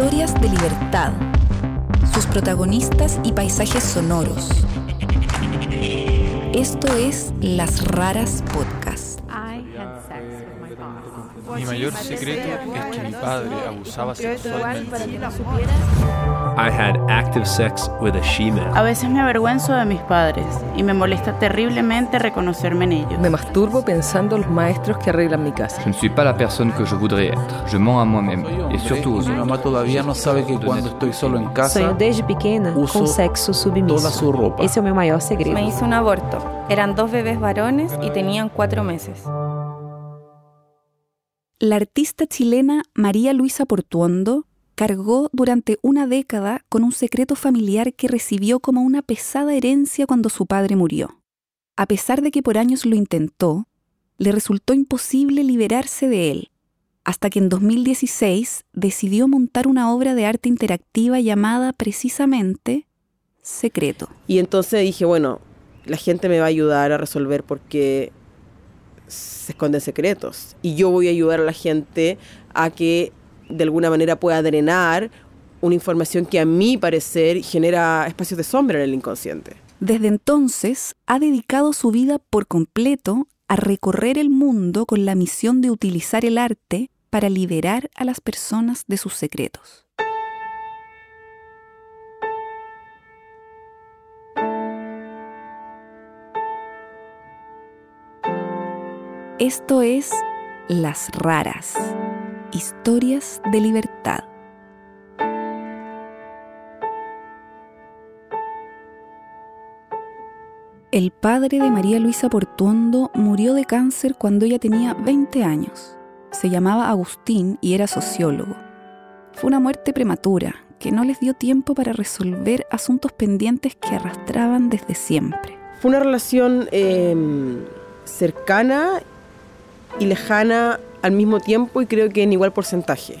Historias de libertad. Sus protagonistas y paisajes sonoros. Esto es Las Raras Podcast. Mi mayor secreto es que mi padre abusaba sexualmente. I had active sex with a. A veces me avergüenzo de mis padres y me molesta terriblemente reconocerme en ellos. Me masturbo pensando en los maestros que arreglan mi casa. Je ne suis pas la personne que je voudrais être. Je mens à moi-même et surtout aux Mi mamá todavía no sabe que cuando estoy solo en casa Sonho desde pequena uso com sexo submisso. toda su ropa. Esse é o meu maior segredo. Me hice un aborto. Eran dos bebés varones y tenían cuatro meses. La artista chilena María Luisa Portuondo cargó durante una década con un secreto familiar que recibió como una pesada herencia cuando su padre murió. A pesar de que por años lo intentó, le resultó imposible liberarse de él, hasta que en 2016 decidió montar una obra de arte interactiva llamada precisamente Secreto. Y entonces dije, bueno, la gente me va a ayudar a resolver porque se esconden secretos. Y yo voy a ayudar a la gente a que de alguna manera pueda drenar una información que a mi parecer genera espacios de sombra en el inconsciente. Desde entonces ha dedicado su vida por completo a recorrer el mundo con la misión de utilizar el arte para liberar a las personas de sus secretos. Esto es Las Raras, historias de libertad. El padre de María Luisa Portuondo murió de cáncer cuando ella tenía 20 años. Se llamaba Agustín y era sociólogo. Fue una muerte prematura que no les dio tiempo para resolver asuntos pendientes que arrastraban desde siempre. Fue una relación eh, cercana y lejana al mismo tiempo y creo que en igual porcentaje.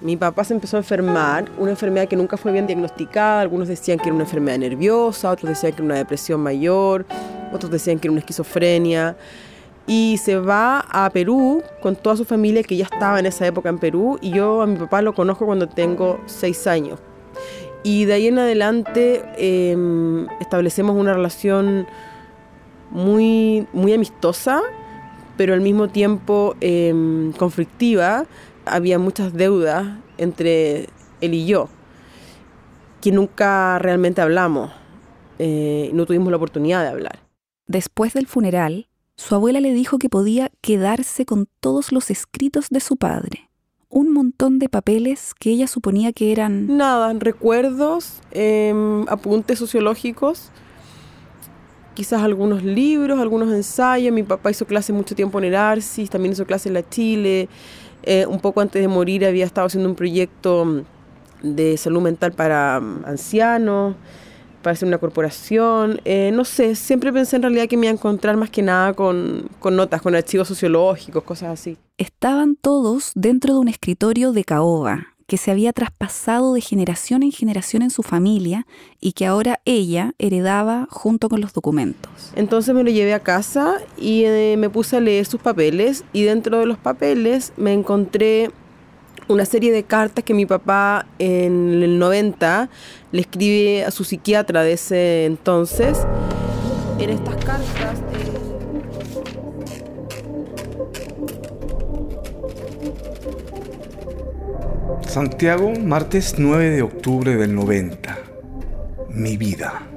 Mi papá se empezó a enfermar, una enfermedad que nunca fue bien diagnosticada, algunos decían que era una enfermedad nerviosa, otros decían que era una depresión mayor, otros decían que era una esquizofrenia. Y se va a Perú con toda su familia que ya estaba en esa época en Perú y yo a mi papá lo conozco cuando tengo seis años. Y de ahí en adelante eh, establecemos una relación muy, muy amistosa, pero al mismo tiempo eh, conflictiva. Había muchas deudas entre él y yo, que nunca realmente hablamos, eh, no tuvimos la oportunidad de hablar. Después del funeral, su abuela le dijo que podía quedarse con todos los escritos de su padre, un montón de papeles que ella suponía que eran Nada, recuerdos, eh, apuntes sociológicos, quizás algunos libros, algunos ensayos. Mi papá hizo clase mucho tiempo en el Arcis, también hizo clase en la Chile. Eh, un poco antes de morir había estado haciendo un proyecto de salud mental para mm, ancianos, para hacer una corporación. Eh, no sé, siempre pensé en realidad que me iba a encontrar más que nada con, con notas, con archivos sociológicos, cosas así. estaban todos dentro de un escritorio de caoba que se había traspasado de generación en generación en su familia y que ahora ella heredaba junto con los documentos. Entonces me lo llevé a casa y eh, me puse a leer sus papeles y dentro de los papeles me encontré una serie de cartas que mi papá en el 90 le escribe a su psiquiatra de ese entonces. En estas cartas... eh, Santiago, martes 9 de octubre del 90. Mi vida.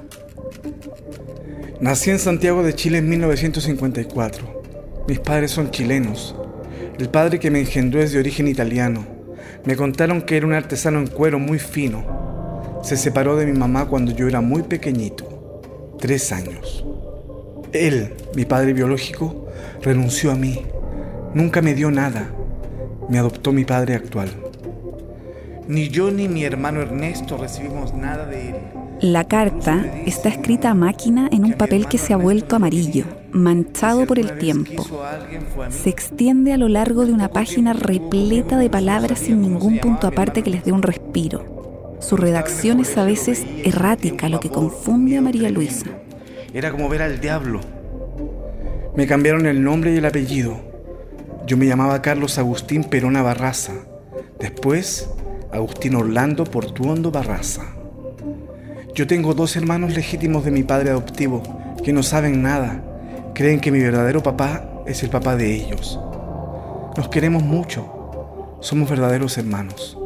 Nací en Santiago de Chile en 1954. Mis padres son chilenos. El padre que me engendró es de origen italiano. Me contaron que era un artesano en cuero muy fino. Se separó de mi mamá cuando yo era muy pequeñito, tres años. Él, mi padre biológico, renunció a mí. Nunca me dio nada. Me adoptó mi padre actual. Ni yo ni mi hermano Ernesto recibimos nada de él. La carta está escrita a máquina en un papel que se ha vuelto amarillo, manchado por el tiempo. Se extiende a lo largo de una página repleta de palabras sin ningún punto aparte que les dé un respiro. Su redacción es a veces errática, lo que confunde a María Luisa. Era como ver al diablo. Me cambiaron el nombre y el apellido. Yo me llamaba Carlos Agustín Perona Barraza. Después Agustín Orlando Portuondo Barraza. Yo tengo dos hermanos legítimos de mi padre adoptivo que no saben nada. Creen que mi verdadero papá es el papá de ellos. Nos queremos mucho. Somos verdaderos hermanos.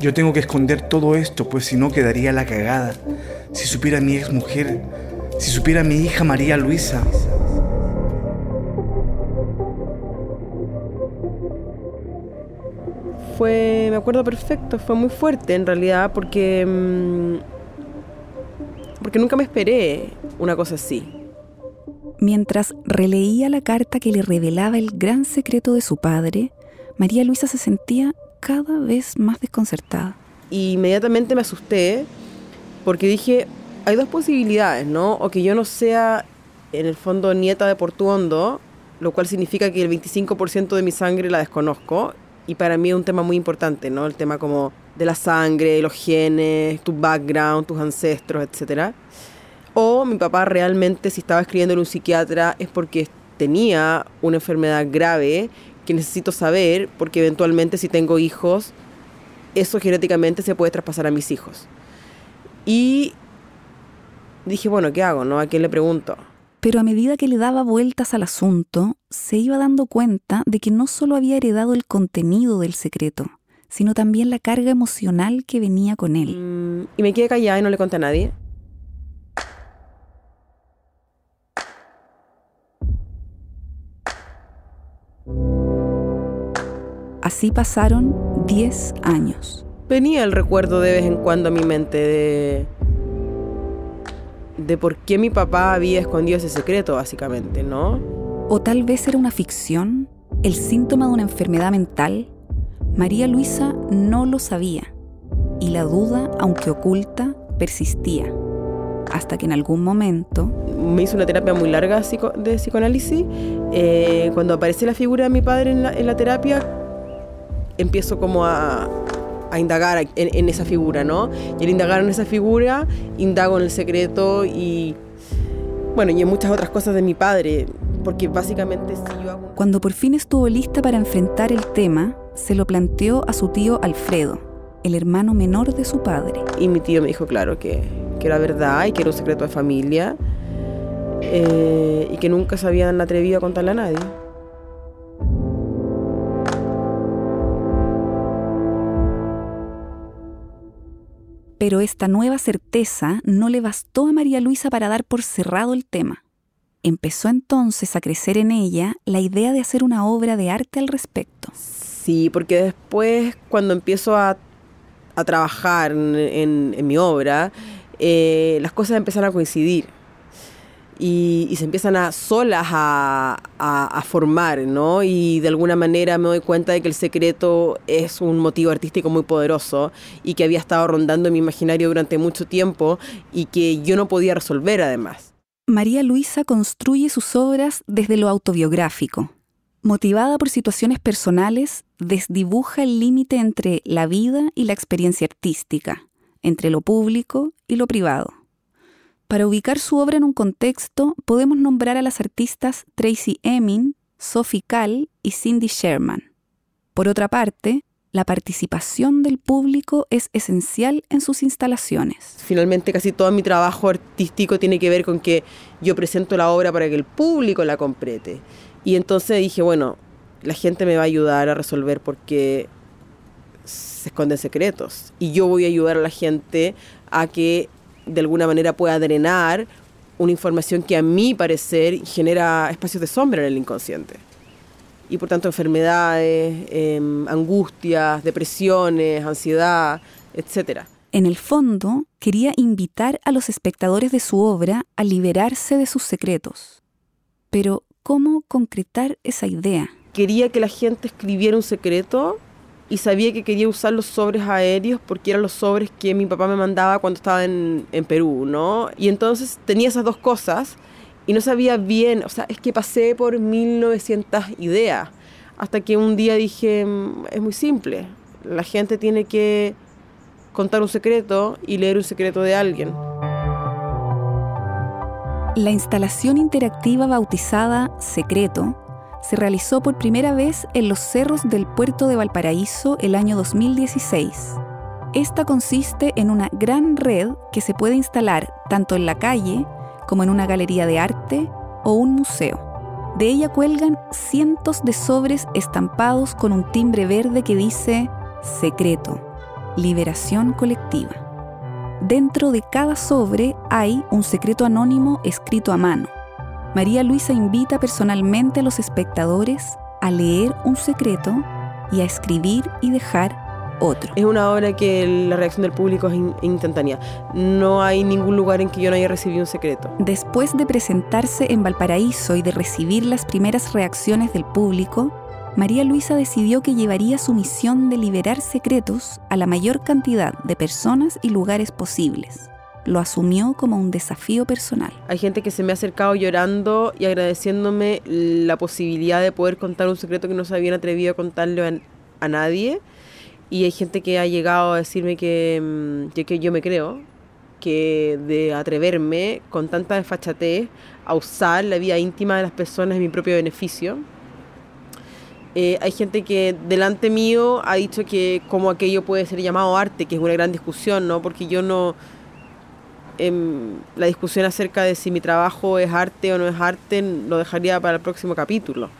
Yo tengo que esconder todo esto, pues si no quedaría la cagada. Si supiera mi ex mujer, si supiera mi hija María Luisa. Fue, me acuerdo perfecto, fue muy fuerte en realidad porque mm, porque nunca me esperé una cosa así. Mientras releía la carta que le revelaba el gran secreto de su padre, María Luisa se sentía cada vez más desconcertada. Y inmediatamente me asusté porque dije, hay dos posibilidades, ¿no? O que yo no sea en el fondo nieta de Portuondo, lo cual significa que el 25% de mi sangre la desconozco y para mí es un tema muy importante, ¿no? El tema como de la sangre, los genes, tu background, tus ancestros, etc. O mi papá realmente si estaba escribiendo en un psiquiatra es porque tenía una enfermedad grave que necesito saber porque eventualmente si tengo hijos, eso genéticamente se puede traspasar a mis hijos. Y dije, bueno, ¿qué hago? ¿No? ¿A quién le pregunto? Pero a medida que le daba vueltas al asunto, se iba dando cuenta de que no solo había heredado el contenido del secreto, sino también la carga emocional que venía con él. Mm, y me quedé callada y no le conté a nadie. Así pasaron 10 años. Venía el recuerdo de vez en cuando a mi mente de de por qué mi papá había escondido ese secreto, básicamente, ¿no? O tal vez era una ficción, el síntoma de una enfermedad mental. María Luisa no lo sabía y la duda, aunque oculta, persistía. Hasta que en algún momento... Me hizo una terapia muy larga de psicoanálisis. Eh, cuando aparece la figura de mi padre en la, en la terapia, empiezo como a, a indagar en, en, esa figura, ¿no? Y al indagar en esa figura, indago en el secreto y, bueno, y en muchas otras cosas de mi padre, porque básicamente si yo hago... Cuando por fin estuvo lista para enfrentar el tema, se lo planteó a su tío Alfredo, el hermano menor de su padre. Y mi tío me dijo, claro, que, que era verdad y que era un secreto de familia eh, y que nunca se habían atrevido a contarle a nadie. Pero esta nueva certeza no le bastó a María Luisa para dar por cerrado el tema. Empezó entonces a crecer en ella la idea de hacer una obra de arte al respecto. Sí, porque después cuando empiezo a, a trabajar en, mi obra, eh, las cosas empiezan a coincidir y, se empiezan a solas a, formar, ¿no? Y de alguna manera me doy cuenta de que el secreto es un motivo artístico muy poderoso y que había estado rondando mi imaginario durante mucho tiempo y que yo no podía resolver además. María Luisa construye sus obras desde lo autobiográfico. Motivada por situaciones personales, desdibuja el límite entre la vida y la experiencia artística, entre lo público y lo privado. Para ubicar su obra en un contexto, podemos nombrar a las artistas Tracy Emin, Sophie Kahl y Cindy Sherman. Por otra parte, la participación del público es esencial en sus instalaciones. Finalmente casi todo mi trabajo artístico tiene que ver con que yo presento la obra para que el público la complete. Y entonces dije, bueno, la gente me va a ayudar a resolver porque se esconden secretos. Y yo voy a ayudar a la gente a que de alguna manera pueda drenar una información que a mi parecer genera espacios de sombra en el inconsciente. Y por tanto enfermedades, eh, angustias, depresiones, ansiedad, etc. En el fondo, quería invitar a los espectadores de su obra a liberarse de sus secretos. Pero, ¿cómo concretar esa idea? Quería que la gente escribiera un secreto y sabía que quería usar los sobres aéreos porque eran los sobres que mi papá me mandaba cuando estaba en, en, Perú, ¿no? Y entonces tenía esas dos cosas y no sabía bien, o sea, es que pasé por 1900 ideas hasta que un día dije, es muy simple, la gente tiene que contar un secreto y leer un secreto de alguien. La instalación interactiva bautizada Secreto se realizó por primera vez en los cerros del puerto de Valparaíso el año 2016. Esta consiste en una gran red que se puede instalar tanto en la calle como en una galería de arte o un museo. De ella cuelgan cientos de sobres estampados con un timbre verde que dice Secreto, Liberación Colectiva. Dentro de cada sobre hay un secreto anónimo escrito a mano. María Luisa invita personalmente a los espectadores a leer un secreto y a escribir y dejar otro. Es una obra que la reacción del público es in- instantánea. No hay ningún lugar en que yo no haya recibido un secreto. Después de presentarse en Valparaíso y de recibir las primeras reacciones del público, María Luisa decidió que llevaría su misión de liberar secretos a la mayor cantidad de personas y lugares posibles. Lo asumió como un desafío personal. Hay gente que se me ha acercado llorando y agradeciéndome la posibilidad de poder contar un secreto que no se habían atrevido a contarle a, a nadie. Y hay gente que ha llegado a decirme que, mm, que, que yo me creo, que de atreverme con tanta desfachatez a usar la vida íntima de las personas en mi propio beneficio. Eh, hay gente que delante mío ha dicho que como aquello puede ser llamado arte, que es una gran discusión, ¿no? Porque yo no... em, la discusión acerca de si mi trabajo es arte o no es arte lo dejaría para el próximo capítulo.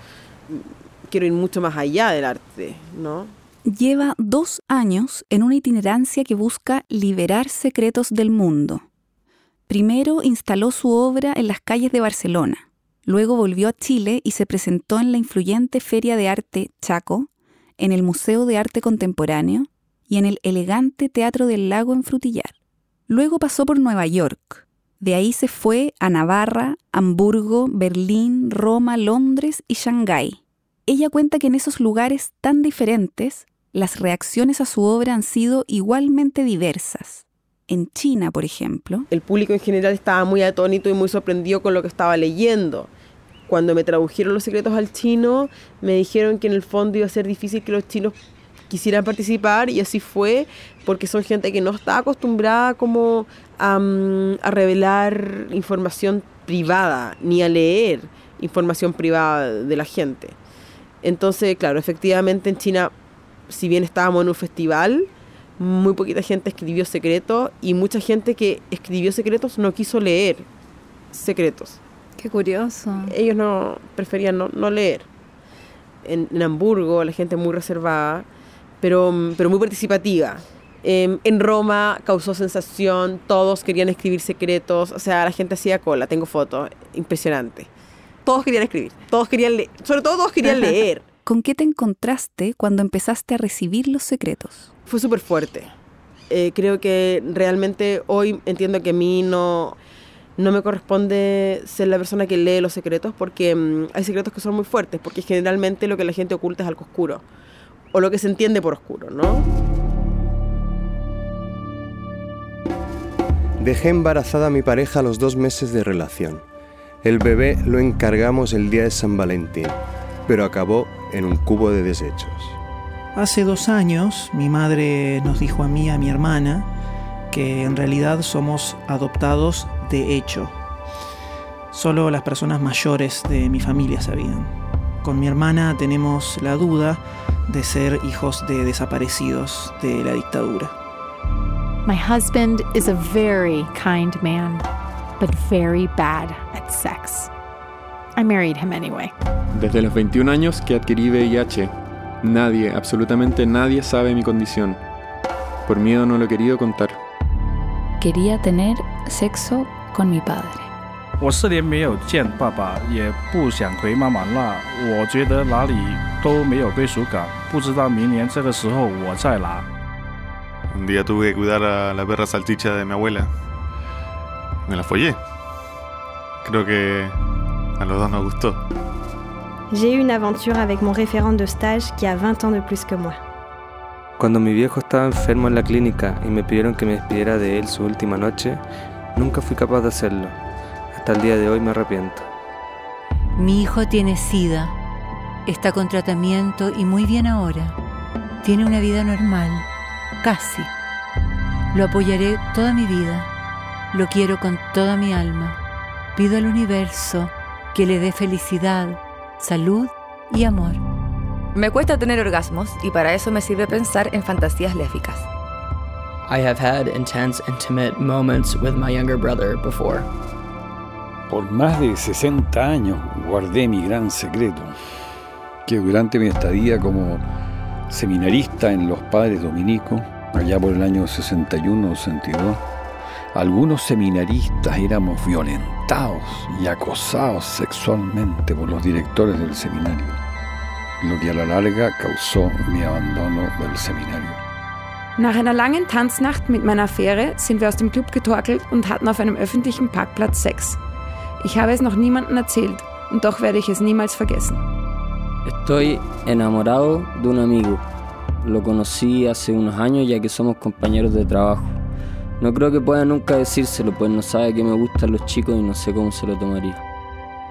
Quiero ir mucho más allá del arte, ¿no? Lleva dos años en una itinerancia que busca liberar secretos del mundo. Primero instaló su obra en las calles de Barcelona. Luego volvió a Chile y se presentó en la influyente Feria de Arte Chaco, en el Museo de Arte Contemporáneo y en el elegante Teatro del Lago en Frutillar. Luego pasó por Nueva York. De ahí se fue a Navarra, Hamburgo, Berlín, Roma, Londres y Shanghái. Ella cuenta que en esos lugares tan diferentes, las reacciones a su obra han sido igualmente diversas. En China, por ejemplo, El público en general estaba muy atónito y muy sorprendido con lo que estaba leyendo. Cuando me tradujeron los secretos al chino, me dijeron que en el fondo iba a ser difícil que los chinos quisieran participar y así fue, porque son gente que no está acostumbrada como a, mm, a revelar información privada, ni a leer información privada de la gente. Entonces, claro, efectivamente en China, si bien estábamos en un festival, muy poquita gente escribió secretos y mucha gente que escribió secretos no quiso leer secretos. Qué curioso. Ellos no preferían no, no leer. En, en Hamburgo la gente muy reservada, pero, pero muy participativa. Em, en Roma causó sensación, todos querían escribir secretos, o sea, la gente hacía cola, tengo fotos, impresionante. Todos querían escribir, todos querían leer, sobre todo todos querían leer. ¿con qué te encontraste cuando empezaste a recibir los secretos? fue súper fuerte. Eh, creo que realmente hoy entiendo que a mí no, no me corresponde ser la persona que lee los secretos porque mm, hay secretos que son muy fuertes, porque generalmente lo que la gente oculta es algo oscuro, o lo que se entiende por oscuro, ¿no? Dejé embarazada a mi pareja a los dos meses de relación. El bebé lo encargamos el día de San Valentín, pero acabó en un cubo de desechos. Hace dos años mi madre nos dijo a mí y a mi hermana que en realidad somos adoptados de hecho. Solo las personas mayores de mi familia sabían. Con mi hermana tenemos la duda de ser hijos de desaparecidos de la dictadura. My husband is a very kind man, but very bad at sex. I married him anyway. Desde los 21 años que adquirí VIH, nadie, absolutamente nadie sabe mi condición. Por miedo no lo he querido contar. Quería tener sexo con mi padre. 我四年没有见爸爸，也不想回妈妈那。我觉得哪里都没有归属感，不知道明年这个时候我在哪。 Un día tuve que cuidar a la perra salchicha de mi abuela. Me la follé. Creo que a los dos nos gustó. J'ai eu une aventure avec mon référent de stage qui a 20 ans de plus que moi. Cuando mi viejo estaba enfermo en la clínica y me pidieron que me despidiera de él su última noche, nunca fui capaz de hacerlo. Hasta el día de hoy me arrepiento. Mi hijo tiene SIDA. Está con tratamiento y muy bien ahora. Tiene una vida normal. Casi. Lo apoyaré toda mi vida. Lo quiero con toda mi alma. Pido al universo que le dé felicidad, salud y amor. Me cuesta tener orgasmos y para eso me sirve pensar en fantasías lésbicas. I have had intense, intimate moments with my younger brother before. Por más de 60 años guardé mi gran secreto, que durante mi estadía como seminarista en los padres dominicos, allá por el año 61-62, algunos seminaristas éramos violentados y acosados sexualmente por los directores del seminario, lo que a la larga causó mi abandono del seminario. Nach einer langen Tanznacht mit meiner Affäre sind wir aus dem Club getorkelt und hatten auf einem öffentlichen Parkplatz Sex. Ich habe es noch niemandem erzählt und doch werde ich es niemals vergessen. Estoy enamorado de un amigo. Lo conocí hace unos años ya que somos compañeros de trabajo. No creo que pueda nunca decírselo, pues no sabe que me gustan los chicos y no sé cómo se lo tomaría.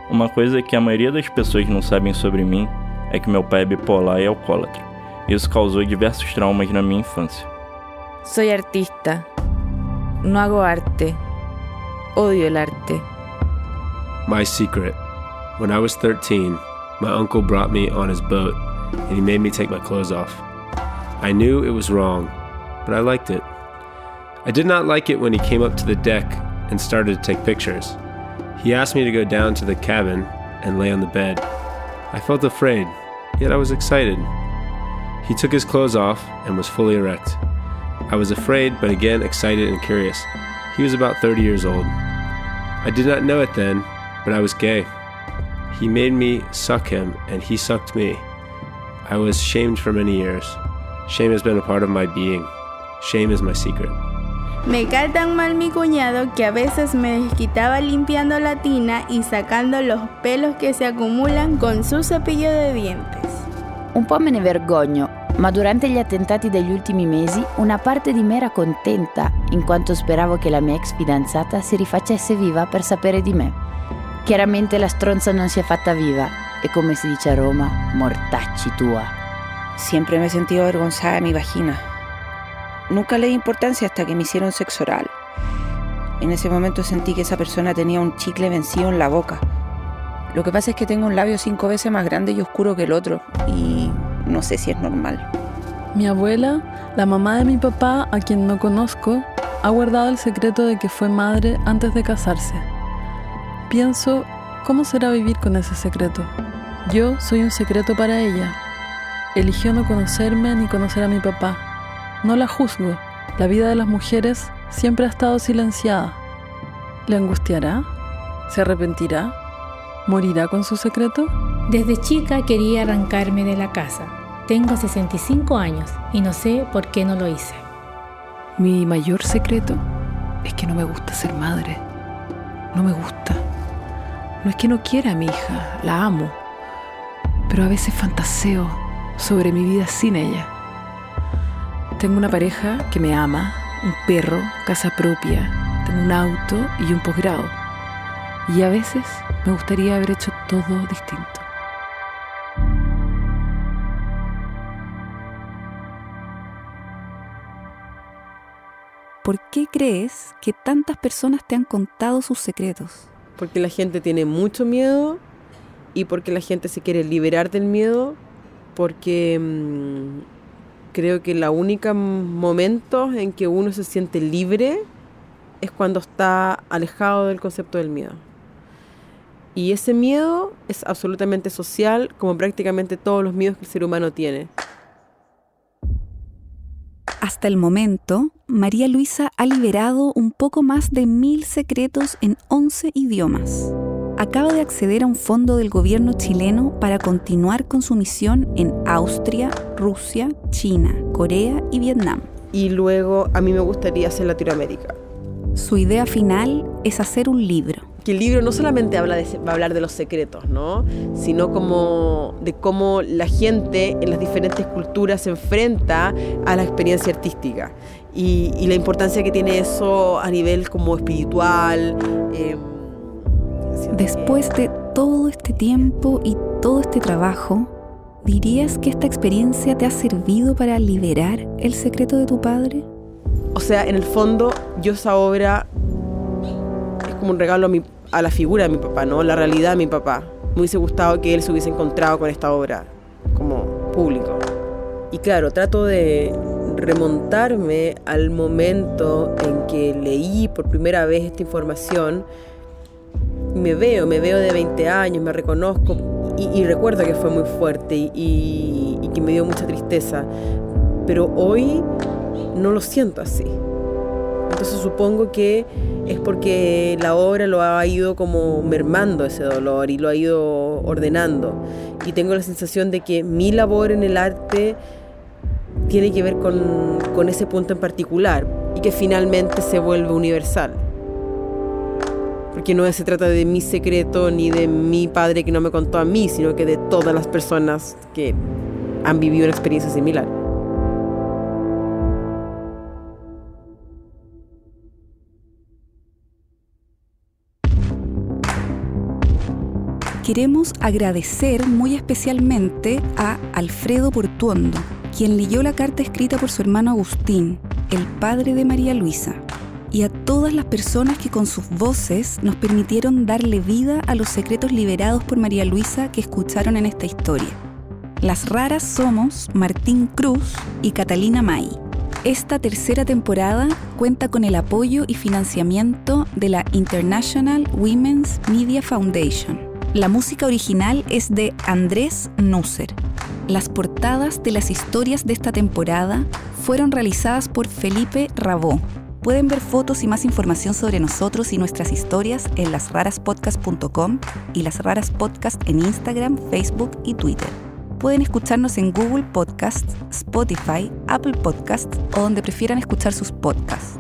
Uma coisa que a maioria das pessoas não sabem sobre mim é que meu pai é bipolar e alcoólatra. Isso causou diversos traumas na minha infância. Soy artista. No hago arte. Odio el arte. My secret. When I was 13, my uncle brought me on his boat and he made me take my clothes off. I knew it was wrong, but I liked it. I did not like it when he came up to the deck and started to take pictures. He asked me to go down to the cabin and lay on the bed. I felt afraid, yet I was excited. He took his clothes off and was fully erect. I was afraid, but again excited and curious. He was about 30 years old. I did not know it then, but I was gay. He made me suck him, and he sucked me. I was shamed for many years. Shame has been a part of my being. Shame is my secret. Me cae tan mal mi cuñado que a veces me desquitaba limpiando la tina y sacando los pelos che si accumulan con su cepillo de dientes. Un po' me ne vergogno, ma durante gli attentati degli ultimi mesi una parte di me era contenta, in quanto speravo che la mia ex fidanzata si rifacesse viva per sapere di me. Chiaramente la stronza non si è fatta viva e come si dice a Roma, mortacci tua. Siempre me he sentido avergonzada de mi vagina. Nunca le di importancia hasta que me hicieron sexo oral. En ese momento sentí que esa persona tenía un chicle vencido en la boca. Lo que pasa es que tengo un labio cinco veces más grande y oscuro que el otro y no sé si es normal. Mi abuela, la mamá de mi papá, a quien no conozco, ha guardado el secreto de que fue madre antes de casarse. Pienso, ¿cómo será vivir con ese secreto? Yo soy un secreto para ella. Eligió no conocerme ni conocer a mi papá. No la juzgo. La vida de las mujeres siempre ha estado silenciada. ¿Le angustiará? ¿Se arrepentirá? ¿Morirá con su secreto? Desde chica quería arrancarme de la casa. Tengo 65 años y no sé por qué no lo hice. Mi mayor secreto es que no me gusta ser madre. No me gusta. No es que no quiera a mi hija, la amo. Pero a veces fantaseo sobre mi vida sin ella. Tengo una pareja que me ama, un perro, casa propia, tengo un auto y un posgrado. Y a veces me gustaría haber hecho todo distinto. ¿Por qué crees que tantas personas te han contado sus secretos? Porque la gente tiene mucho miedo y porque la gente se quiere liberar del miedo, porque mmm, creo que la única momento en que uno se siente libre es cuando está alejado del concepto del miedo. Y ese miedo es absolutamente social, como prácticamente todos los miedos que el ser humano tiene. Hasta el momento, María Luisa ha liberado un poco más de mil secretos en 11 idiomas. Acaba de acceder a un fondo del gobierno chileno para continuar con su misión en Austria, Rusia, China, Corea y Vietnam. Y luego a mí me gustaría hacer Latinoamérica. Su idea final es hacer un libro. Que el libro no solamente habla de, va a hablar de los secretos, ¿no? sino como de cómo la gente en las diferentes culturas se enfrenta a la experiencia artística y, y la importancia que tiene eso a nivel como espiritual. Eh, Después de todo este tiempo y todo este trabajo, ¿dirías que esta experiencia te ha servido para liberar el secreto de tu padre? O sea, en el fondo, yo esa obra como un regalo a, la figura de mi papá, ¿no? La realidad de mi papá. Me hubiese gustado que él se hubiese encontrado con esta obra como público. Y claro, trato de remontarme al momento en que leí por primera vez esta información. Me veo, me veo de 20 años, me reconozco y, recuerdo que fue muy fuerte y que me dio mucha tristeza. Pero hoy no lo siento así. Entonces supongo que es porque la obra lo ha ido como mermando ese dolor y lo ha ido ordenando. Y tengo la sensación de que mi labor en el arte tiene que ver con, con ese punto en particular y que finalmente se vuelve universal. Porque no se trata de mi secreto ni de mi padre que no me contó a mí, sino que de todas las personas que han vivido una experiencia similar. Queremos agradecer muy especialmente a Alfredo Portuondo, quien leyó la carta escrita por su hermano Agustín, el padre de María Luisa, y a todas las personas que con sus voces nos permitieron darle vida a los secretos liberados por María Luisa que escucharon en esta historia. Las raras somos Martín Cruz y Catalina May. Esta tercera temporada cuenta con el apoyo y financiamiento de la International Women's Media Foundation. La música original es de Andrés Nusser. Las portadas de las historias de esta temporada fueron realizadas por Felipe Rabó. Pueden ver fotos y más información sobre nosotros y nuestras historias en lasraraspodcast.com y Las en Instagram, Facebook y Twitter. Pueden escucharnos en Google Podcasts, Spotify, Apple Podcasts o donde prefieran escuchar sus podcasts.